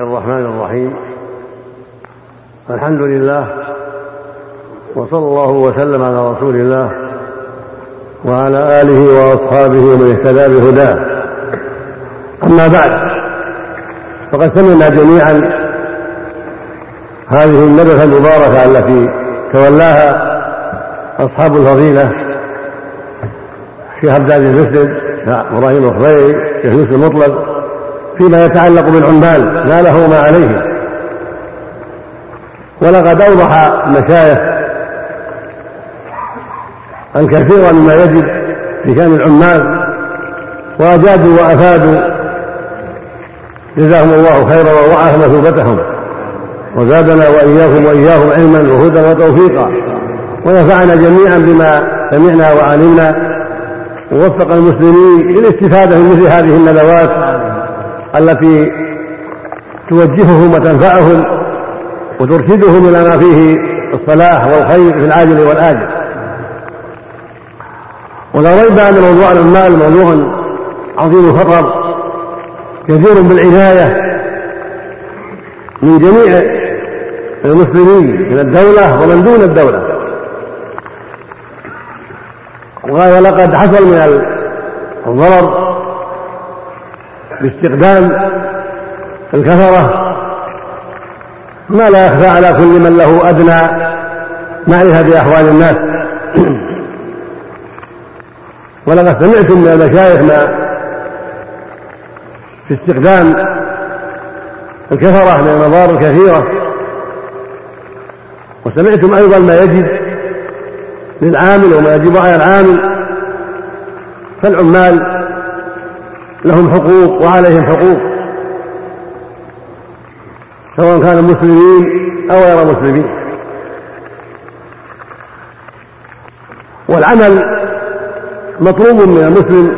الرحمن الرحيم. الحمد لله وصلى الله وسلم على رسول الله وعلى آله وأصحابه ومن اهتدى بهداه. أما بعد فقد سمعنا جميعا هذه المدرسة المباركة التي تولاها أصحاب الفضيلة الشيخ عبد العزيز مسلم الشيخ إبراهيم الخضيري الشيخ يوسف المطلق فيما يتعلق بالعمال ما له وما عليه. ولقد أوضح المشايخ الكثير مما يجب في شأن العمال وأجادوا وأفادوا. جزاهم الله خيرا ووعى مثوبتهم. وزادنا وإياكم وإياهم علما وهدى وتوفيقا. ونفعنا جميعا بما سمعنا وعلمنا. ووفق المسلمين للاستفادة من مثل هذه الندوات. التي توجههم وتنفعهم وترشدهم إلى ما فيه الصلاح والخير في العاجل والآجل. ولا ريب أن موضوع العمال موضوع عظيم الخطر كثير بالعناية من جميع المسلمين من الدولة ومن دون الدولة. ولقد حصل من الضرر باستخدام الكفرة ما لا يخفى على كل من له أدنى معرفة بأحوال الناس. ولقد سمعتم من المشايخ ما في استخدام الكفرة من المضار الكثيرة. وسمعتم أيضا ما يجب للعامل وما يجب على العامل فالعمال لهم حقوق وعليهم حقوق. سواء كانوا مسلمين أو غير مسلمين. والعمل مطلوب من المسلم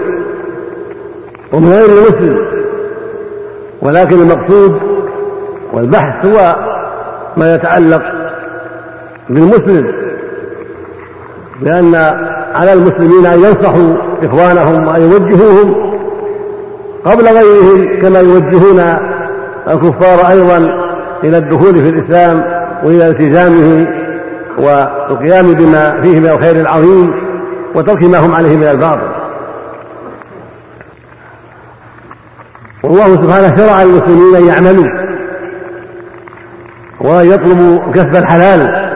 ومن غير المسلم. ولكن المقصود والبحث هو ما يتعلق بالمسلم. لأن على المسلمين أن ينصحوا إخوانهم وأن يوجهوهم قبل غيرهم كما يوجهون الكفار أيضا إلى الدخول في الإسلام وإلى التزامه والقيام بما فيه من الخير العظيم وترك ما هم عليه من الباطل. والله سبحانه شرع للمسلمين أن يعملوا وأن يطلبوا كسب الحلال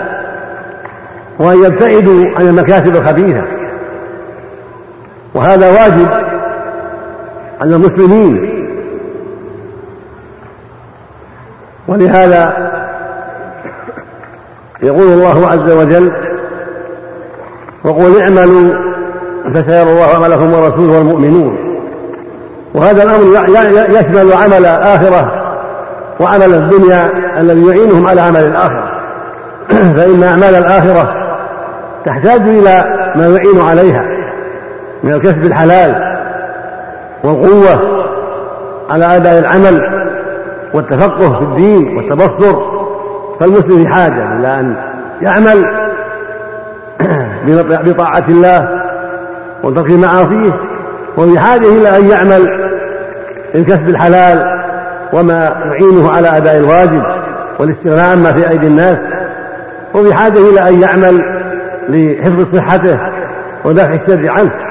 وأن يبتعدوا عن المكاسب الخبيثة. وهذا واجب على المسلمين. ولهذا يقول الله عز وجل وقل اعملوا فسيرى الله عملكم ورسوله والمؤمنون. وهذا الأمر يشمل عمل اخره وعمل الدنيا الذي يعينهم على عمل الآخرة. فإن أعمال الآخرة تحتاج إلى ما يعين عليها من الكسب الحلال والقوة على أداء العمل والتفقه في الدين والتبصر. فالمسلم في حاجة إلى أن يعمل بطاعة الله وترك معاصيه وفي حاجة إلى أن يعمل للكسب الحلال وما يعينه على أداء الواجب والاستغناء عما في أيدي الناس. وفي حاجة إلى أن يعمل لحفظ صحته ودفع الشر عنه.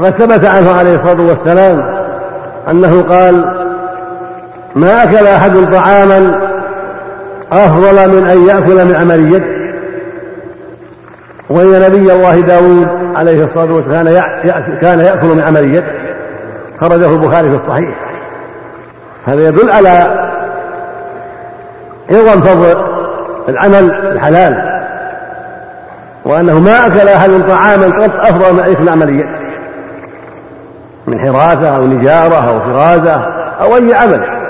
وقد ثبت عنه عليه الصلاة والسلام أنه قال ما أكل أحد طعاما أفضل من أن يأكل من عمل يد. وإن نبي الله داود عليه الصلاة والسلام كان يأكل من عمل يد خرجه البخاري في الصحيح. هذا يدل على عظم فضل العمل الحلال وأنه ما أكل أحد طعاما قط أفضل من يأكل عمل يد. من حراسة أو نجارة أو فرازة أو أي عمل.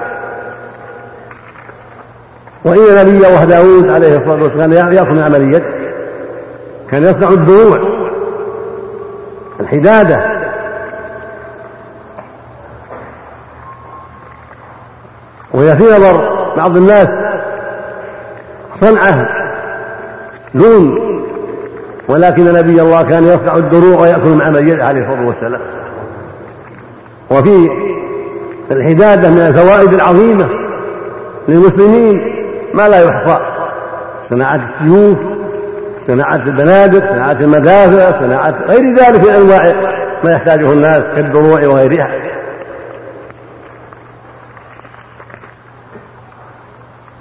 وإن نبي داود عليه الصلاة والسلام يأكل من عمل اليد كان يصنع الدروع الحدادة. وهي في نظر بعض الناس صنعة لون ولكن نبي الله كان يصنع الدروع ويأكل مع من عليه الصلاة والسلام. وفي الحدادة من الفوائد العظيمة للمسلمين ما لا يحصى. صناعة السيوف صناعة البنادق صناعة المدافع صناعة غير ذلك من أنواع ما يحتاجه الناس كالدروع وغيرها.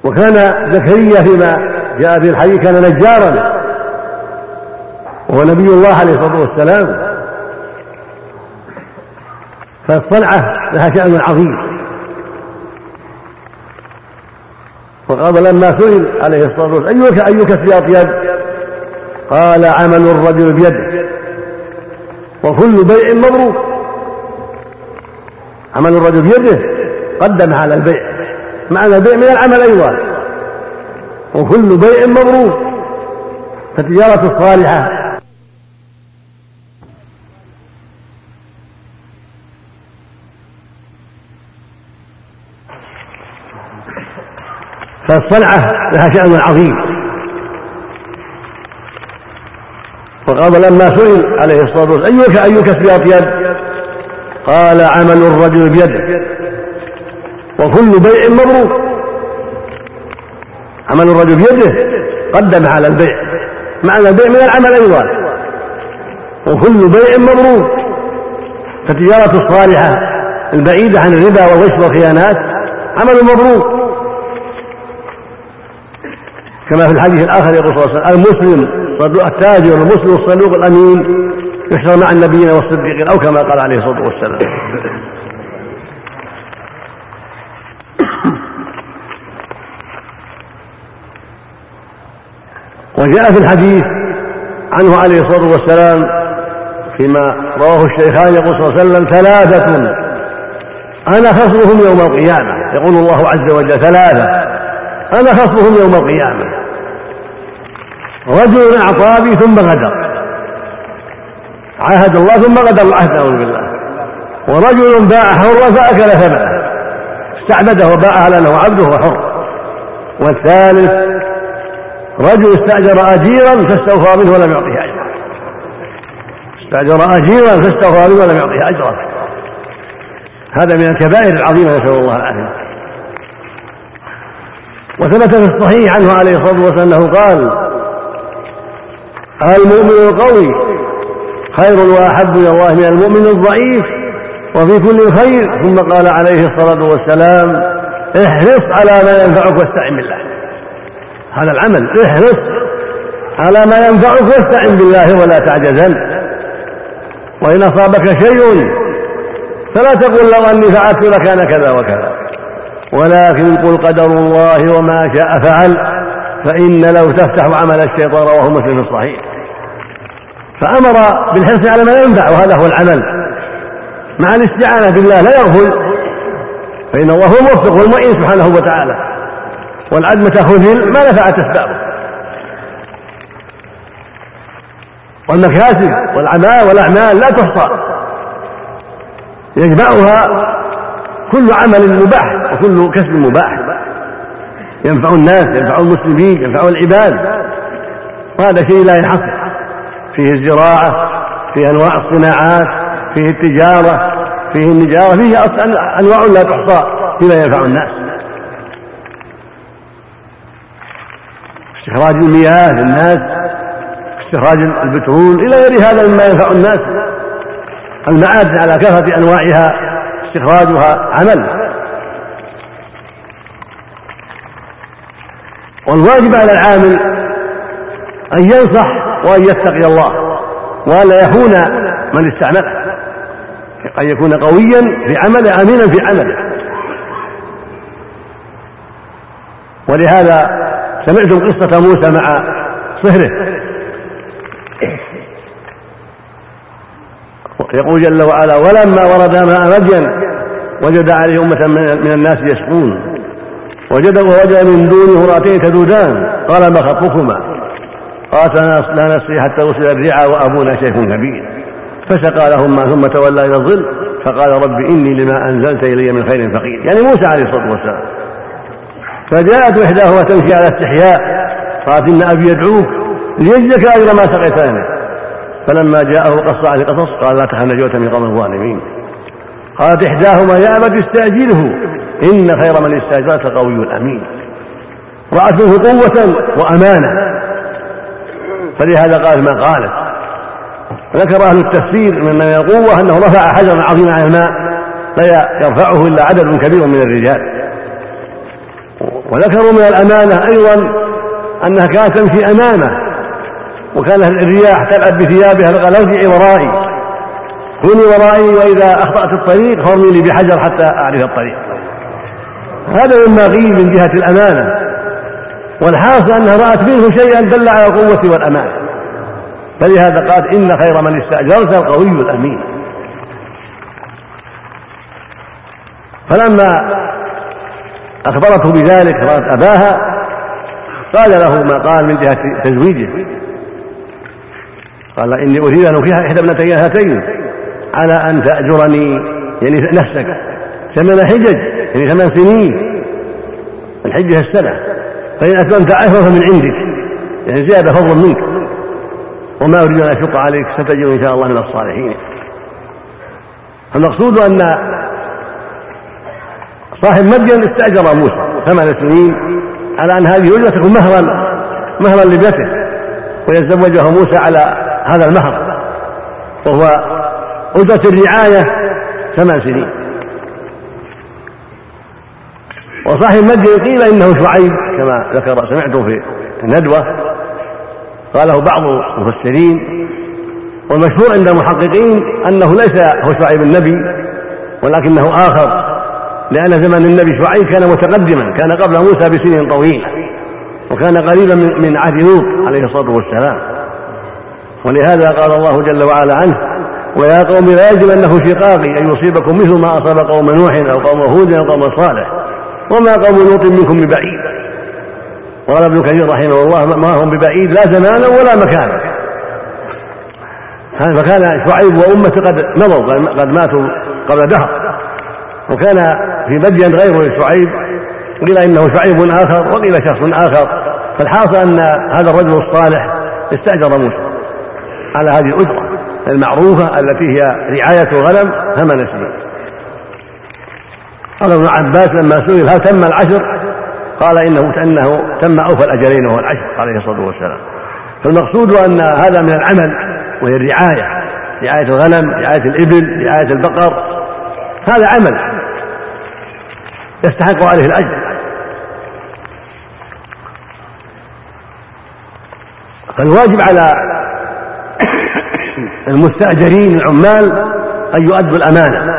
وكان زكريا فيما جاء في الحديث كان نجارا وهو نبي الله عليه الصلاة والسلام. فالصنعه لها شأن عظيم. وقال لما سئل عليه الصلاة والسلام ايك اي كسب اطيب قال عمل الرجل بيده وكل بيع مبروك عمل الرجل بيده قدم على البيع. معنى البيع من العمل أيضا وكل بيع مبرور. فالتجارة الصالحة فالصنعة لها شأن عظيم. وقال لما سئل عليه الصلاة والسلام أيك أي كسب أطيب قال عمل الرجل بيده. وكل بيع مبروك عمل الرجل بيده قدم على البيع. معنى البيع من العمل أيضا. وكل بيع مبروك فالتجارة الصالحة البعيدة عن الربا والغش والخيانات عمل مبروك كما في الحديث الآخر يقول صلى الله عليه وسلم المسلم التاجر المسلم الصدوق الأمين يحشر مع النبيين والصديقين أو كما قال عليه الصلاة والسلام. وجاء في الحديث عنه عليه الصلاة والسلام فيما رواه الشيخان يقول صلى الله عليه وسلم ثلاثة. أنا خصمهم يوم القيامة يقول الله عز وجل ثلاثة. أنا خصمهم يوم القيامة. رجل أعطى ثم غدر. عاهد الله ثم غدر العهد أعوذ بالله. ورجل باع حرا فأكل ثمنه. استعبده وباعها لأنه عبده وحر والثالث رجل استأجر أجيرا فاستوفى منه ولم يعطه أجرا. استأجر أجيرا فاستوفى منه ولم يعطه أجرا. هذا من الكبائر العظيمة نسأل الله العافية. وثبت في الصحيح عنه عليه الصلاة والسلام أنه قال المؤمن القوي. خير وأحب إلى الله من المؤمن الضعيف وفي كل خير. ثم قال عليه الصلاة والسلام احرص على ما ينفعك واستعن بالله. هذا العمل احرص على ما ينفعك واستعن بالله ولا تعجزن. وإن أصابك شيء فلا تقل لو أني فعلت لكان كذا وكذا. ولكن قل قدر الله وما شاء فعل فإن لو تفتح عمل الشيطان رواه مسلم الصحيح فأمر بالحرص على ما ينفع وهذا هو العمل. مع الاستعانة بالله لا يغفل فإن الله هو الموفق والمعين سبحانه وتعالى. والعدم خذل ما نفعت أسبابه. والمكاسب والأعمال والأعمال لا تحصى. يجمعها كل عمل مباح وكل كسب مباح. ينفع الناس ينفع المسلمين ينفع العباد. وهذا شيء لا ينحصر. فيه الزراعة فيه أنواع الصناعات فيه التجارة فيه النجارة فيه أنواع لا تحصى فيما ينفع الناس. استخراج المياه للناس استخراج البترول إلى غير هذا مما ينفع الناس. المعادن على كافة أنواعها استخراجها عمل. والواجب على العامل أن ينصح وأن يتقي الله ولا يخون من استعمله. أن يكون قويا في عمله أمينا في عمله. ولهذا سمعتم قصة موسى مع صهره. يقول جل وعلا ولما ورد ماء مدين وجد عليه أمة من الناس يسقون. وجد ووجد من دونه امرأتين تذودان. قال ما خطبكما؟ قالت لا نسقي حتى وصل الرعى وأبونا شيخ كبير فسقى لهما ثم تولى إلى الظل فقال رب إني لما أنزلت إلي من خير فقير. يعني موسى عليه الصلاة فجاءت إحداهما تمشي على استحياء قالت إن أبي يدعوك ليجزك أجر ما سقيت فلما جاءه قص عليه قصص قال لا تخف نجوت من قوم الظالمين قالت إحداهما يا أبت استأجره إن خير من استأجرت قوي الأمين رأت منه قوة وأمانة. فلهذا قالت ما قالت. ذكر أهل التفسير من القوة أنه رفع حجرا عظيما عن الماء لا يرفعه إلا عدد كبير من الرجال. وذكروا من الأمانة أيضا أنها كانت تمشي أمامه وكانت الرياح تلعب بثيابها فقال ارجعي ورائي كوني ورائي وإذا أخطأت الطريق فرمي لي بحجر حتى أعرف الطريق. هذا مما قيل من جهة الأمانة. والحاصل أنها رأت منه شيئا دل على القوة والأمانة فلهذا قال إن خير من استأجرت القوي الأمين. فلما أخبرته بذلك رأت أباها قال له ما قال من جهة تزويجه. قال إني أريد أن أنكح إحدى ابنتي هاتين على أن تأجرني يعني نفسك. ثمان حجج يعني ثمان سنين الحجة السنة. فإن أتممت عشرة فمن عندك. يعني زيادة فضل منك. وما أريد أن أشق عليك ستجد إن شاء الله من الصالحين. المقصود أن صاحب مدين استأجر موسى ثمان سنين على أن هذه الأجرة تكون مهرا مهرا لابنته ويتزوجه موسى على هذا المهر. وهو أجرة الرعاية ثمان سنين. وصاحب مدين قيل إنه شعيب كما ذكر سمعته في الندوة. قاله بعض المفسرين والمشهور عند المحققين أنه ليس هو شعيب النبي ولكنه آخر لأن زمن النبي شعيب كان متقدما كان قبل موسى بسنين طويلة وكان قريبا من عهد لوط عليه الصلاة والسلام. ولهذا قال الله جل وعلا عنه ويا قوم لا يجرمنه شقاقي أن يصيبكم مثل ما أصاب قوم نوح أو قوم هود أو قوم صالح. وما قوم لوط منكم ببعيد. قال ابن كثير رحمه الله ما هم ببعيد لا زمانا ولا مكانا. فكان شعيب وأمته قد مضوا قد ماتوا قبل دهر. وكان في مدين غير شعيب قيل إنه شعيب آخر وقيل شخص آخر. فالحاصل أن هذا الرجل الصالح استأجر موسى على هذه الأجرة المعروفة التي هي رعاية الغنم ثمان سنين قال ابن عباس لما سئل هل تم العشر؟ قال إنه إنه تم أوفى الأجلين وهو العشر عليه الصلاة والسلام. فالمقصود أن هذا من العمل وهي الرعاية رعاية الغنم رعاية الإبل رعاية البقر هذا عمل يستحق عليه الأجر. فالواجب على المستأجرين العمال أن يؤدوا الأمانة.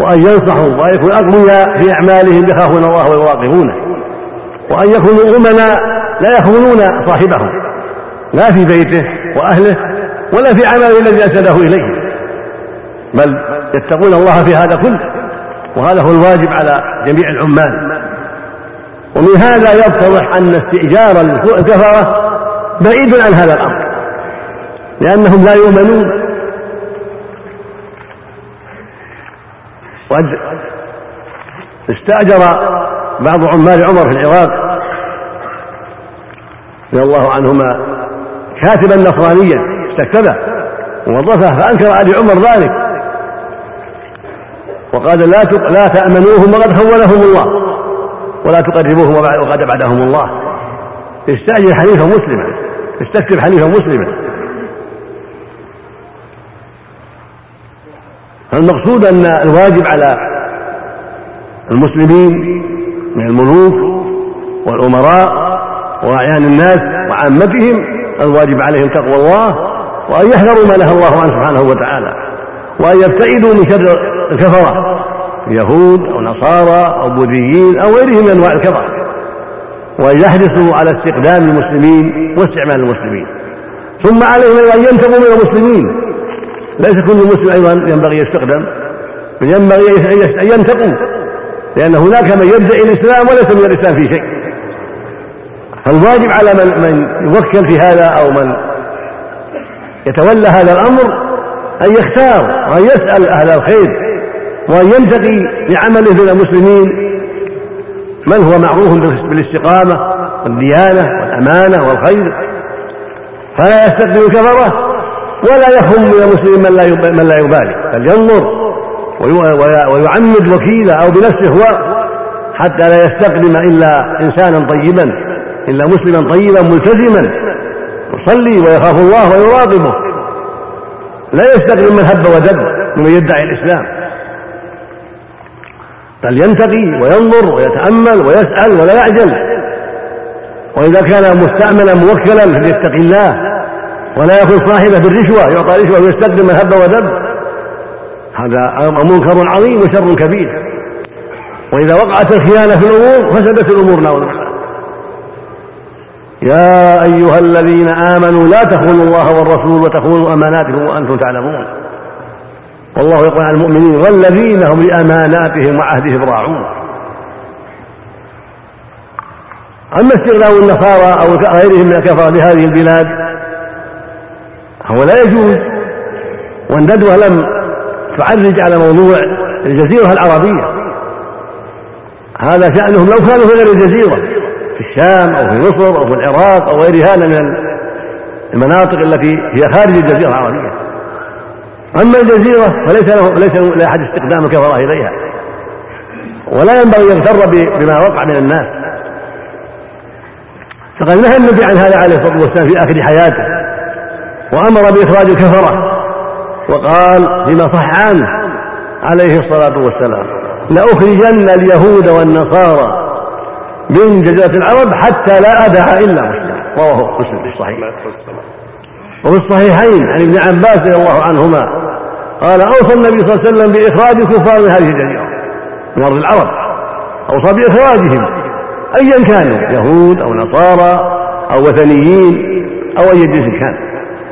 وأن ينصحوا وأن يكونوا أقوياء في أعمالهم يخافون الله ويراقبونه. وأن يكونوا أمنا لا يخونون صاحبهم. لا في بيته وأهله ولا في عمله الذي أرسله إليه. بل يتقون الله في هذا كله. وهذا هو الواجب على جميع العمال. ومن هذا يتضح أن استئجار الكفرة بعيد عن هذا الأمر. لأنهم لا يؤمنون وقد استأجر بعض عمال عمر في العراق رضي الله عنهما كاتبا نصرانيا استكتبه ووظفه فأنكر علي عمر ذلك. وقال لا لا تأمنوهم وقد خولهم الله ولا تقربوهم وقد أبعدهم الله. استأجر حنيفا مسلما استكتب حنيفا مسلما. فالمقصود أن الواجب على المسلمين من الملوك والأمراء وأعيان الناس وعامتهم الواجب عليهم تقوى الله وأن يحذروا ما نهى الله عنه سبحانه وتعالى وأن يبتعدوا من شر الكفرة يهود أو نصارى أو بوذيين أو غيرهم من أنواع الكفرة وأن يحرصوا على استقدام المسلمين واستعمال المسلمين. ثم عليهم أن ينتقوا من المسلمين. ليس كل مسلم أيضا ينبغي يستخدم بل ينبغي أن ينتقوا لأن هناك من يدعي الإسلام وليس من الإسلام في شيء. فالواجب على من من يوكل في هذا أو من يتولى هذا الأمر أن يختار وأن يسأل أهل الخير وأن ينتقي لعمله من المسلمين. من هو معروف بالاستقامة والديانة والأمانة والخير؟ فلا يستقبل الكفرة ولا يخم من المسلمين من لا من لا يبالي بل ينظر ويعمد وكيلا أو بنفسه هو حتى لا يستقدم إلا إنسانا طيبا إلا مسلما طيبا ملتزما. يصلي ويخاف الله ويراقبه. لا يستقدم من هب ودب ممن يدعي الإسلام. بل ينتقي وينظر ويتأمل ويسأل ولا يعجل. وإذا كان مستعملا موكلا فليتقي الله. ولا يكون صاحبه بالرشوة يعطى رشوة ويستقدم من هب ودب هذا منكر عظيم وشر كبير. وإذا وقعت الخيانة في الأمور فسدت الأمور نعوذ بالله يا أيها الذين آمنوا لا تخونوا الله والرسول وتخونوا أماناتكم وأنتم تعلمون. والله يقول عن المؤمنين والذين هم لأماناتهم وعهدهم راعون. أما استغلال النصارى أو غيرهم من الكفرة بهذه البلاد هو لا يجوز. والندوة لم تعرج على موضوع الجزيرة العربية. هذا شأنهم لو كانوا في غير الجزيرة في الشام أو في مصر أو في العراق أو غيرها من المناطق التي هي خارج الجزيرة العربية. أما الجزيرة فليس له ليس لأحد استخدام الكفرة إليها. ولا ينبغي أن يغتر بما وقع من الناس. فقد نهى النبي عن هذا عليه الصلاة والسلام في آخر حياته. وأمر بإخراج الكفرة وقال فيما صح عنه عليه الصلاة والسلام لأخرجن اليهود والنصارى من جزيرة العرب حتى لا أدع إلا مسلم. رواه مسلم في الصحيح. وفي الصحيحين عن ابن عباس رضي الله عنهما قال أوصى النبي صلى الله عليه وسلم بإخراج الكفار من هذه الجزيرة من أرض العرب. أوصى بإخراجهم أيا كانوا يهود أو نصارى أو وثنيين أو أي جنس كان.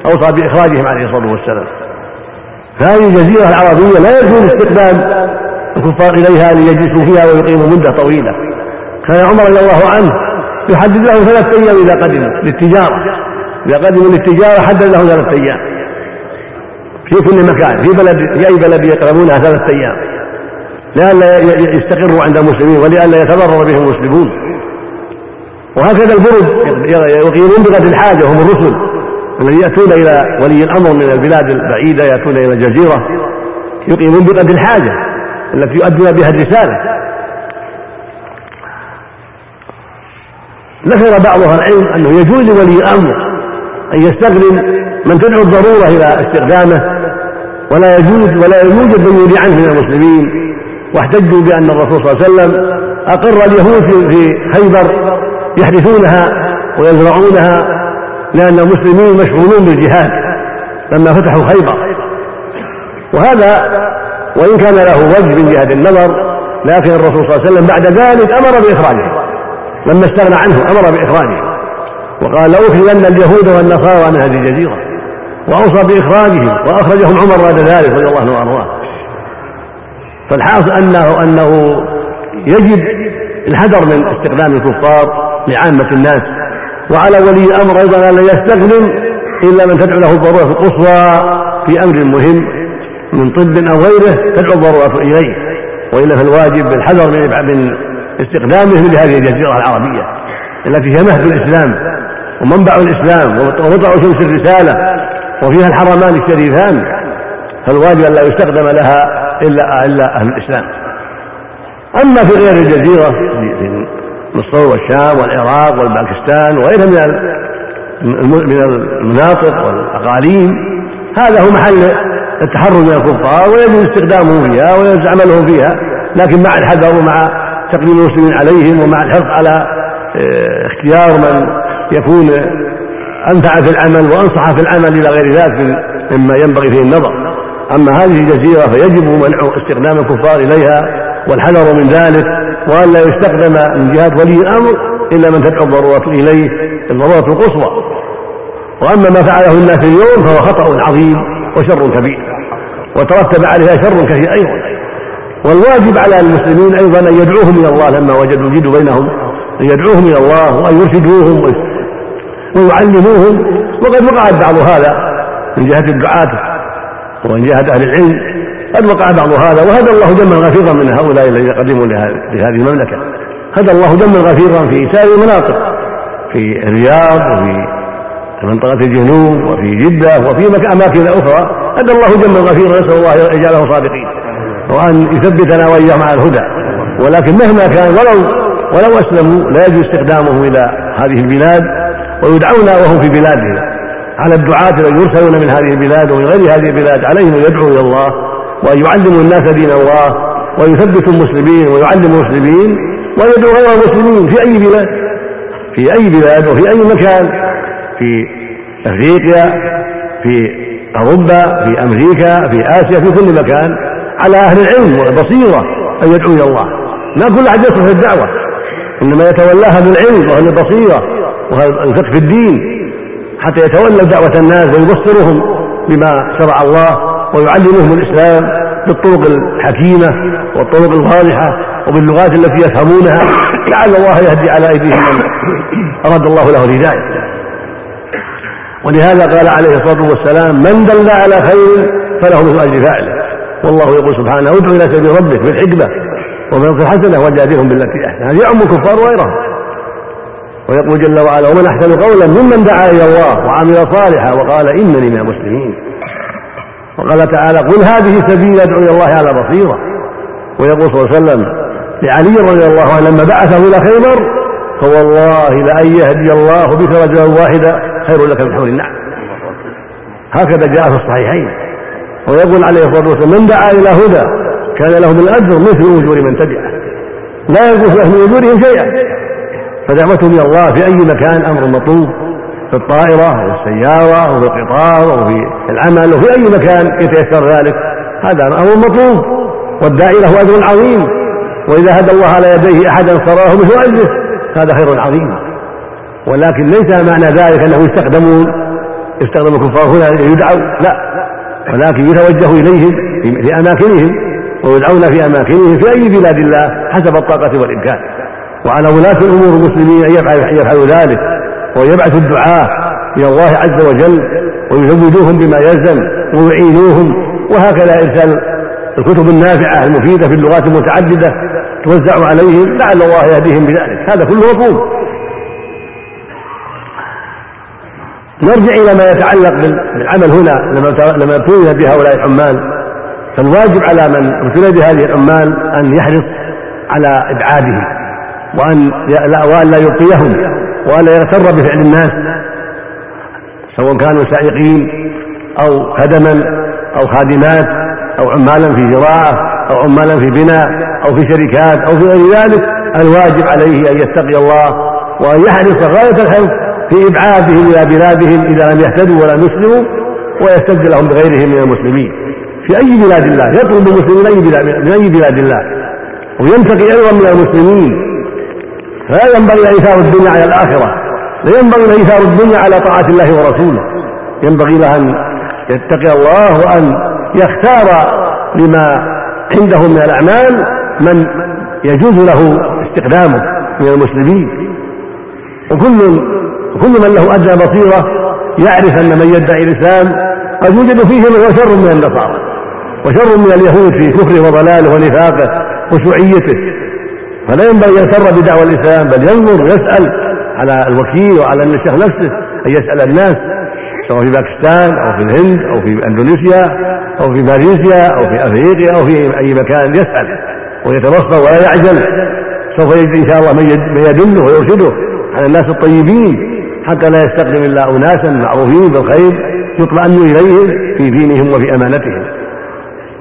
أوصى بإخراجهم عليه الصلاة والسلام. فهذه الجزيرة العربية لا يجوز استقبال الكفار إليها ليجلسوا فيها ويقيموا مدة طويلة. كان عمر رضي الله عنه يحدد لهم ثلاثة أيام إذا قدموا للتجارة. إذا قدموا للتجارة حدد لهم ثلاثة أيام. في كل مكان في بلد في أي بلد يقربونها ثلاثة أيام. لئلا يستقروا عند المسلمين ولئلا يتضرر بهم المسلمون. وهكذا البرد يقيمون بقدر الحاجة هم الرسل. الذين يأتون إلى ولي الأمر من البلاد البعيدة يأتون إلى الجزيرة يقيمون بقدر الحاجة التي يؤدون بها الرسالة. ذكر بعض أهل العلم أنه يجوز لولي الأمر أن يستخدم من تدعو الضرورة إلى استخدامه ولا يجوز ولا يوجد من يولي عنه من المسلمين. واحتجوا بأن الرسول صلى الله عليه وسلم أقر اليهود في خيبر يحدثونها ويزرعونها لأن المسلمين مشغولون بالجهاد لما فتحوا خيبر. وهذا وإن كان له وجه من جهة النظر لكن الرسول صلى الله عليه وسلم بعد ذلك أمر بإخراجه. لما استغنى عنه أمر بإخراجه. وقال لأخرجن اليهود والنصارى من هذه الجزيرة. وأوصى بإخراجهم وأخرجهم عمر بعد ذلك رضي الله عنه وأرضاه. فالحاصل أنه أنه يجب الحذر من استخدام الكفار لعامة الناس. وعلى ولي الأمر أيضا أن لا يستخدم إلا من تدعو له الضرورة القصوى في أمر مهم من طب أو غيره تدعو الضرورة إليه. وإلا فالواجب بالحذر من استخدامه لهذه الجزيرة العربية التي هي مهد الإسلام ومنبع الإسلام ومطلع شمس الرسالة وفيها الحرمان الشريفان فالواجب أن لا يستخدم لها إلا إلا أهل الإسلام. أما في غير الجزيرة مصر والشام والعراق والباكستان وغيرها من من المناطق والأقاليم. هذا هو محل التحرر من الكفار ويجوز استخدامهم فيها ويجوز عملهم فيها لكن مع الحذر ومع تقديم المسلمين عليهم ومع الحرص على آه، اختيار من يكون أنفع في العمل وأنصح في العمل إلى غير ذلك مما ينبغي فيه النظر. أما هذه الجزيرة فيجب منع استخدام الكفار إليها والحذر من ذلك وأن لا يستخدم من جهه ولي الأمر إلا من تدعو الضروره إليه الضرورة القصوى. وأما ما فعله الناس اليوم فهو خطأ عظيم وشر كبير. وترتب عليها شر كثير أيضا. والواجب على المسلمين أيضا أن يدعوهم إلى الله لما وجدوا الجد بينهم. أن يدعوهم إلى الله وأن يرشدوهم ويعلموهم. وقد وقع بعض هذا من جهة الدعاة ومن جهة أهل العلم. قد وقع بعض هذا وهدى الله جما غفيرا من هؤلاء الذين قدموا لهذه المملكة. هدى الله جما غفيرا في سائر المناطق في الرياض وفي في منطقة الجنوب وفي جدة وفي أماكن أخرى. أدى الله جما غفيرا نسأل الله يجعله صادقين وأن يثبتنا وإياهم على الهدى. ولكن مهما كان ولو ولو أسلموا لا يجوز استخدامهم إلى هذه البلاد ويدعون وهم في بلادهم. على الدعاة الذين يرسلون من هذه البلاد ومن غير هذه البلاد عليهم أن يدعوا إلى الله. وأن يعلموا الناس دين الله ويثبتوا المسلمين ويعلموا المسلمين ويدعو غير المسلمين في أي بلاد في أي بلاد وفي أي مكان في أفريقيا في أوروبا في أمريكا في آسيا في كل مكان على أهل العلم والبصيرة أن يدعوا إلى الله. لا كل أحد يصلح الدعوة إنما يتولاها بالعلم وأهل البصيرة وأهل الفقه في الدين حتى يتولى دعوة الناس ويبصرهم بما شرع الله ويعلمهم الإسلام بالطرق الحكيمة والطرق الواضحة وباللغات التي يفهمونها لعل الله يهدي على أيديهم من أراد الله له الهداية. ولهذا قال عليه الصلاة والسلام من دل على خير فله مثل أجر فاعله. والله يقول سبحانه ادع إلى سبيل ربك بالحكمة ومن الحسنة وجادلهم بالتي أحسن. هذا يعم الكفار وغيرهم. ويقول جل وعلا ومن أحسن قولا ممن دعا إلى الله وعمل صالحا وقال إنني من المسلمين. وقال تعالى قل هذه سبيل أدعو إلى الله على بصيرة. ويقول صلى الله عليه وسلم لعلي رضي الله عنه لما بعثه إلى خيبر فوالله لأن يهدي الله بك رجلا واحدا خير لك من حول النعم. هكذا جاء في الصحيحين. ويقول عليه الصلاة والسلام من دعا إلى هدى كان له من الأجر مثل أجور من تبعه. لا ينقص له من أجورهم شيئا. فدعوته من الله في أي مكان أمر مطلوب. في الطائرة وفي السيارة وفي القطار وفي العمل وفي أي مكان يتيسر ذلك. هذا أمر مطلوب والداعي له أجر عظيم. وإذا هدى الله على يديه أحدا صراه مثل أجره. هذا خير عظيم. ولكن ليس معنى ذلك أنهم يستخدمون يستخدم الكفار هنا ليدعوا لا. ولكن يتوجه إليهم في أماكنهم ويدعون في أماكنهم في أي بلاد الله حسب الطاقة والإمكان. وعلى ولاة الأمور المسلمين أن يفعلوا ذلك. ويبعثوا الدعاة إلى الله عز وجل ويزودوهم بما يلزم ويعينوهم وهكذا إرسال الكتب النافعة المفيدة في اللغات المتعددة توزع عليهم لعل الله يهديهم بذلك. هذا كله مطلوب نرجع إلى ما يتعلق بالعمل هنا لما ابتلي بهؤلاء العمال. فالواجب على من ابتلي بهذه العمال أن يحرص على إبعادهم وأن وأن لا يبقيهم. وأن لا يغتر بفعل الناس سواء كانوا سائقين أو خدما أو خادمات أو عمالا في زراعة أو عمالا في بناء أو في شركات أو في غير ذلك الواجب عليه أن يتقي الله وأن يحرص غاية الحرص في إبعادهم إلى بلادهم إذا لم يهتدوا ولم يسلموا ويستبدلهم بغيرهم من المسلمين. في أي بلاد الله؟ يطلب المسلمين من أي بلاد الله؟ وينتقي أيضا من المسلمين. فلا ينبغي إيثار الدنيا على الآخرة لا ينبغي إيثار الدنيا على طاعة الله ورسوله. ينبغي له أن يتقي الله وأن يختار لما عنده من الأعمال من يجوز له استخدامه من المسلمين. وكل كل من له أدنى بصيرة يعرف أن من يدعي الإسلام قد يوجد فيه من هو شر من النصارى وشر من اليهود في كفره وضلاله ونفاقه وشيوعيته فلا ينبغي أن يغتر بدعوى الإسلام بل ينظر يسال على الوكيل وعلى الشيخ نفسه أن يسأل الناس سواء في باكستان أو في الهند أو في إندونيسيا أو في ماليزيا أو في أفريقيا أو في أي مكان يسأل ويتبصر ولا يعجل. سوف يجد إن شاء الله من يدله ويرشده على الناس الطيبين. حتى لا يستخدم إلا اناسا معروفين بالخير يطمئن اليهم في دينهم وفي أمانتهم.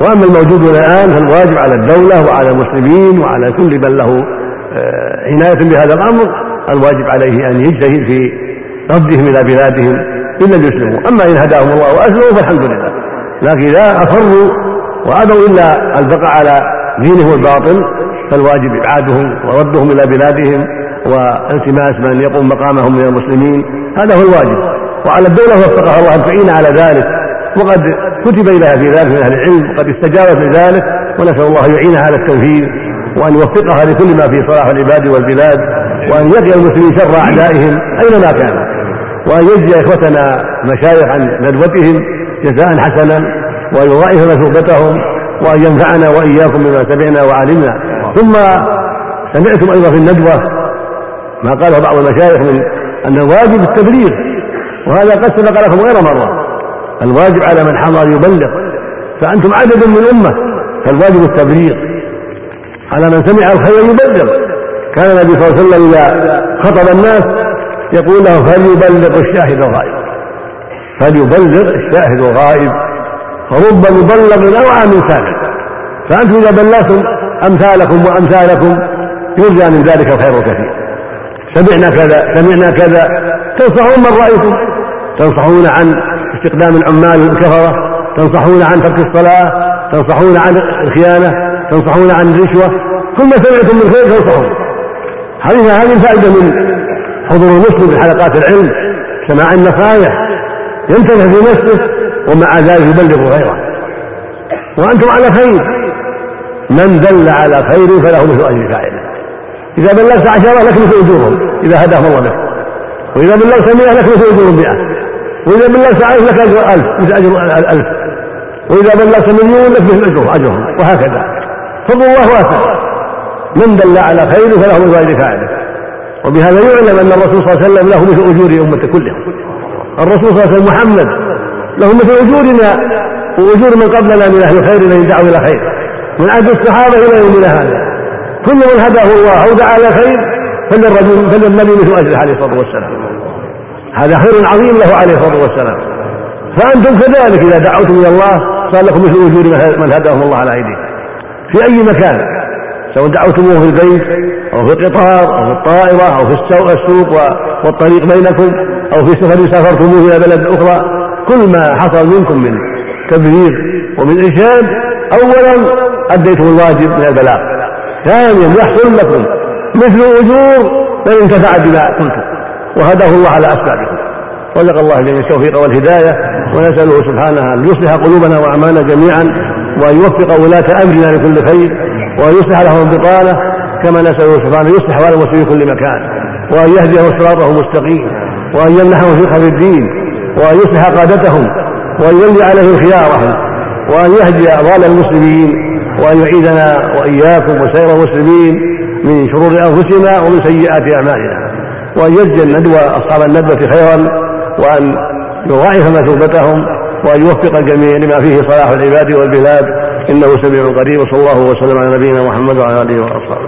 وأما الموجود الآن فالواجب على الدولة وعلى المسلمين وعلى كل من له آه، عناية بهذا الأمر الواجب عليه أن يجتهد في ردهم إلى بلادهم لم يسلموا. أما إن هداهم الله وأسلموا فالحمد لله لكن إذا أصروا وأبوا إلا البقاء على دينهم الباطل فالواجب إبعادهم وردهم إلى بلادهم والتماس من يقوم مقامهم من المسلمين. هذا هو الواجب. وعلى الدولة وفقها الله ان تعين على ذلك وقد كتب إليها في ذلك من أهل العلم وقد استجابت لذلك ونسأل الله يعينها على التنفيذ وأن يوفقها لكل ما في صلاح العباد والبلاد وأن يقي المسلمين شر أعدائهم أينما كانوا وأن يجزي إخوتنا مشايخ عن ندوتهم جزاء حسنا وأن يضاعف مثوبتهم وأن ينفعنا وإياكم بما سمعنا وعلمنا. ثم سمعتم أيضا في الندوة ما قاله بعض المشايخ من أن الواجب التبليغ وهذا قد سبق لكم غير مرة. الواجب على من حضر يبلغ. فأنتم عدد من أمة فالواجب التبليغ. على من سمع الخير يبلغ. كان النبي صلى الله عليه وسلم إذا خطب الناس يقول له فليبلغ الشاهد الغائب. فليبلغ الشاهد الغائب. فرب مبلغ أوعى من سامع فأنتم إذا بلغتم أمثالكم وأمثالكم يرجى من ذلك الخير الكثير. سمعنا كذا سمعنا كذا. تنصحون من رأيتم تنصحون عن استقدام العمال الكفرة تنصحون عن ترك الصلاة تنصحون عن الخيانة تنصحون عن الرشوة كل ما سمعتم من خير تنصحون. هذه هذه الفائدة من حضور المسلم في حلقات العلم. سماع النصائح ينتبه في نفسه ومع ذلك يبلغ غيره. وأنتم على خير. من دل على خير فله مثل أجر فاعله. إذا بلغت عشرة لك مثل أجورهم إذا هداهم الله بك. وإذا بلغت مئة لك مثل أجور مئة. وإذا بلغت ألف لك أجر ألف مثل أجر ألف وإذا بلغت مليون لك مثل أجر أجرهم وهكذا. فضل الله واسع. من دل على خير فله مثل أجر فاعله وبهذا يعلم أن الرسول صلى الله عليه وسلم له مثل أجور أمة كلهم الرسول صلى الله عليه وسلم محمد له مثل أجورنا وأجور من قبلنا من أهل الخير الذين دعوا إلى خير من عهد الصحابة إلى يومنا هذا. كل من هداه الله أو دعا إلى خير فللرجل فللنبي مثل أجره عليه الصلاة والسلام. هذا خير عظيم له عليه الصلاة والسلام. فأنتم كذلك إذا دعوتم إلى الله صار لكم مثل أجور من هداهم الله على أيديكم. في أي مكان؟ سواء دعوتموه في البيت أو في القطار أو في الطائرة أو في السوق والطريق بينكم أو في سفر سافرتموه إلى بلد أخرى. كل ما حصل منكم من تبليغ ومن إرشاد أولا أديتم الواجب من البلاغ. ثانيا يحصل لكم مثل أجور من انتفع بما قلتم. وهداه الله على أسبابكم رزق الله جميع التوفيق والهداية ونسأله سبحانه أن يصلح قلوبنا وأعمالنا جميعا وأن يوفق ولاة أمرنا لكل خير وأن يصلح لهم البطانة كما نسأله سبحانه أن يصلح أحوال المسلمين في كل مكان وأن يهديهم صراطه المستقيم وأن يمنحهم فقه في الدين وأن يصلح قادتهم وأن يولي عليهم خيارهم وأن يهدي أضال المسلمين وأن يعيدنا وإياكم وسائر المسلمين من شرور أنفسنا ومن سيئات أعمالنا. وأن يجزي الندوة أصحاب الندوة خيرا وأن يضاعف مثوبتهم وأن يوفق الجميع لما فيه صلاح العباد والبلاد. إنه سميع قريب وصلى الله وسلم على نبينا محمد وعلى آله وأصحابه.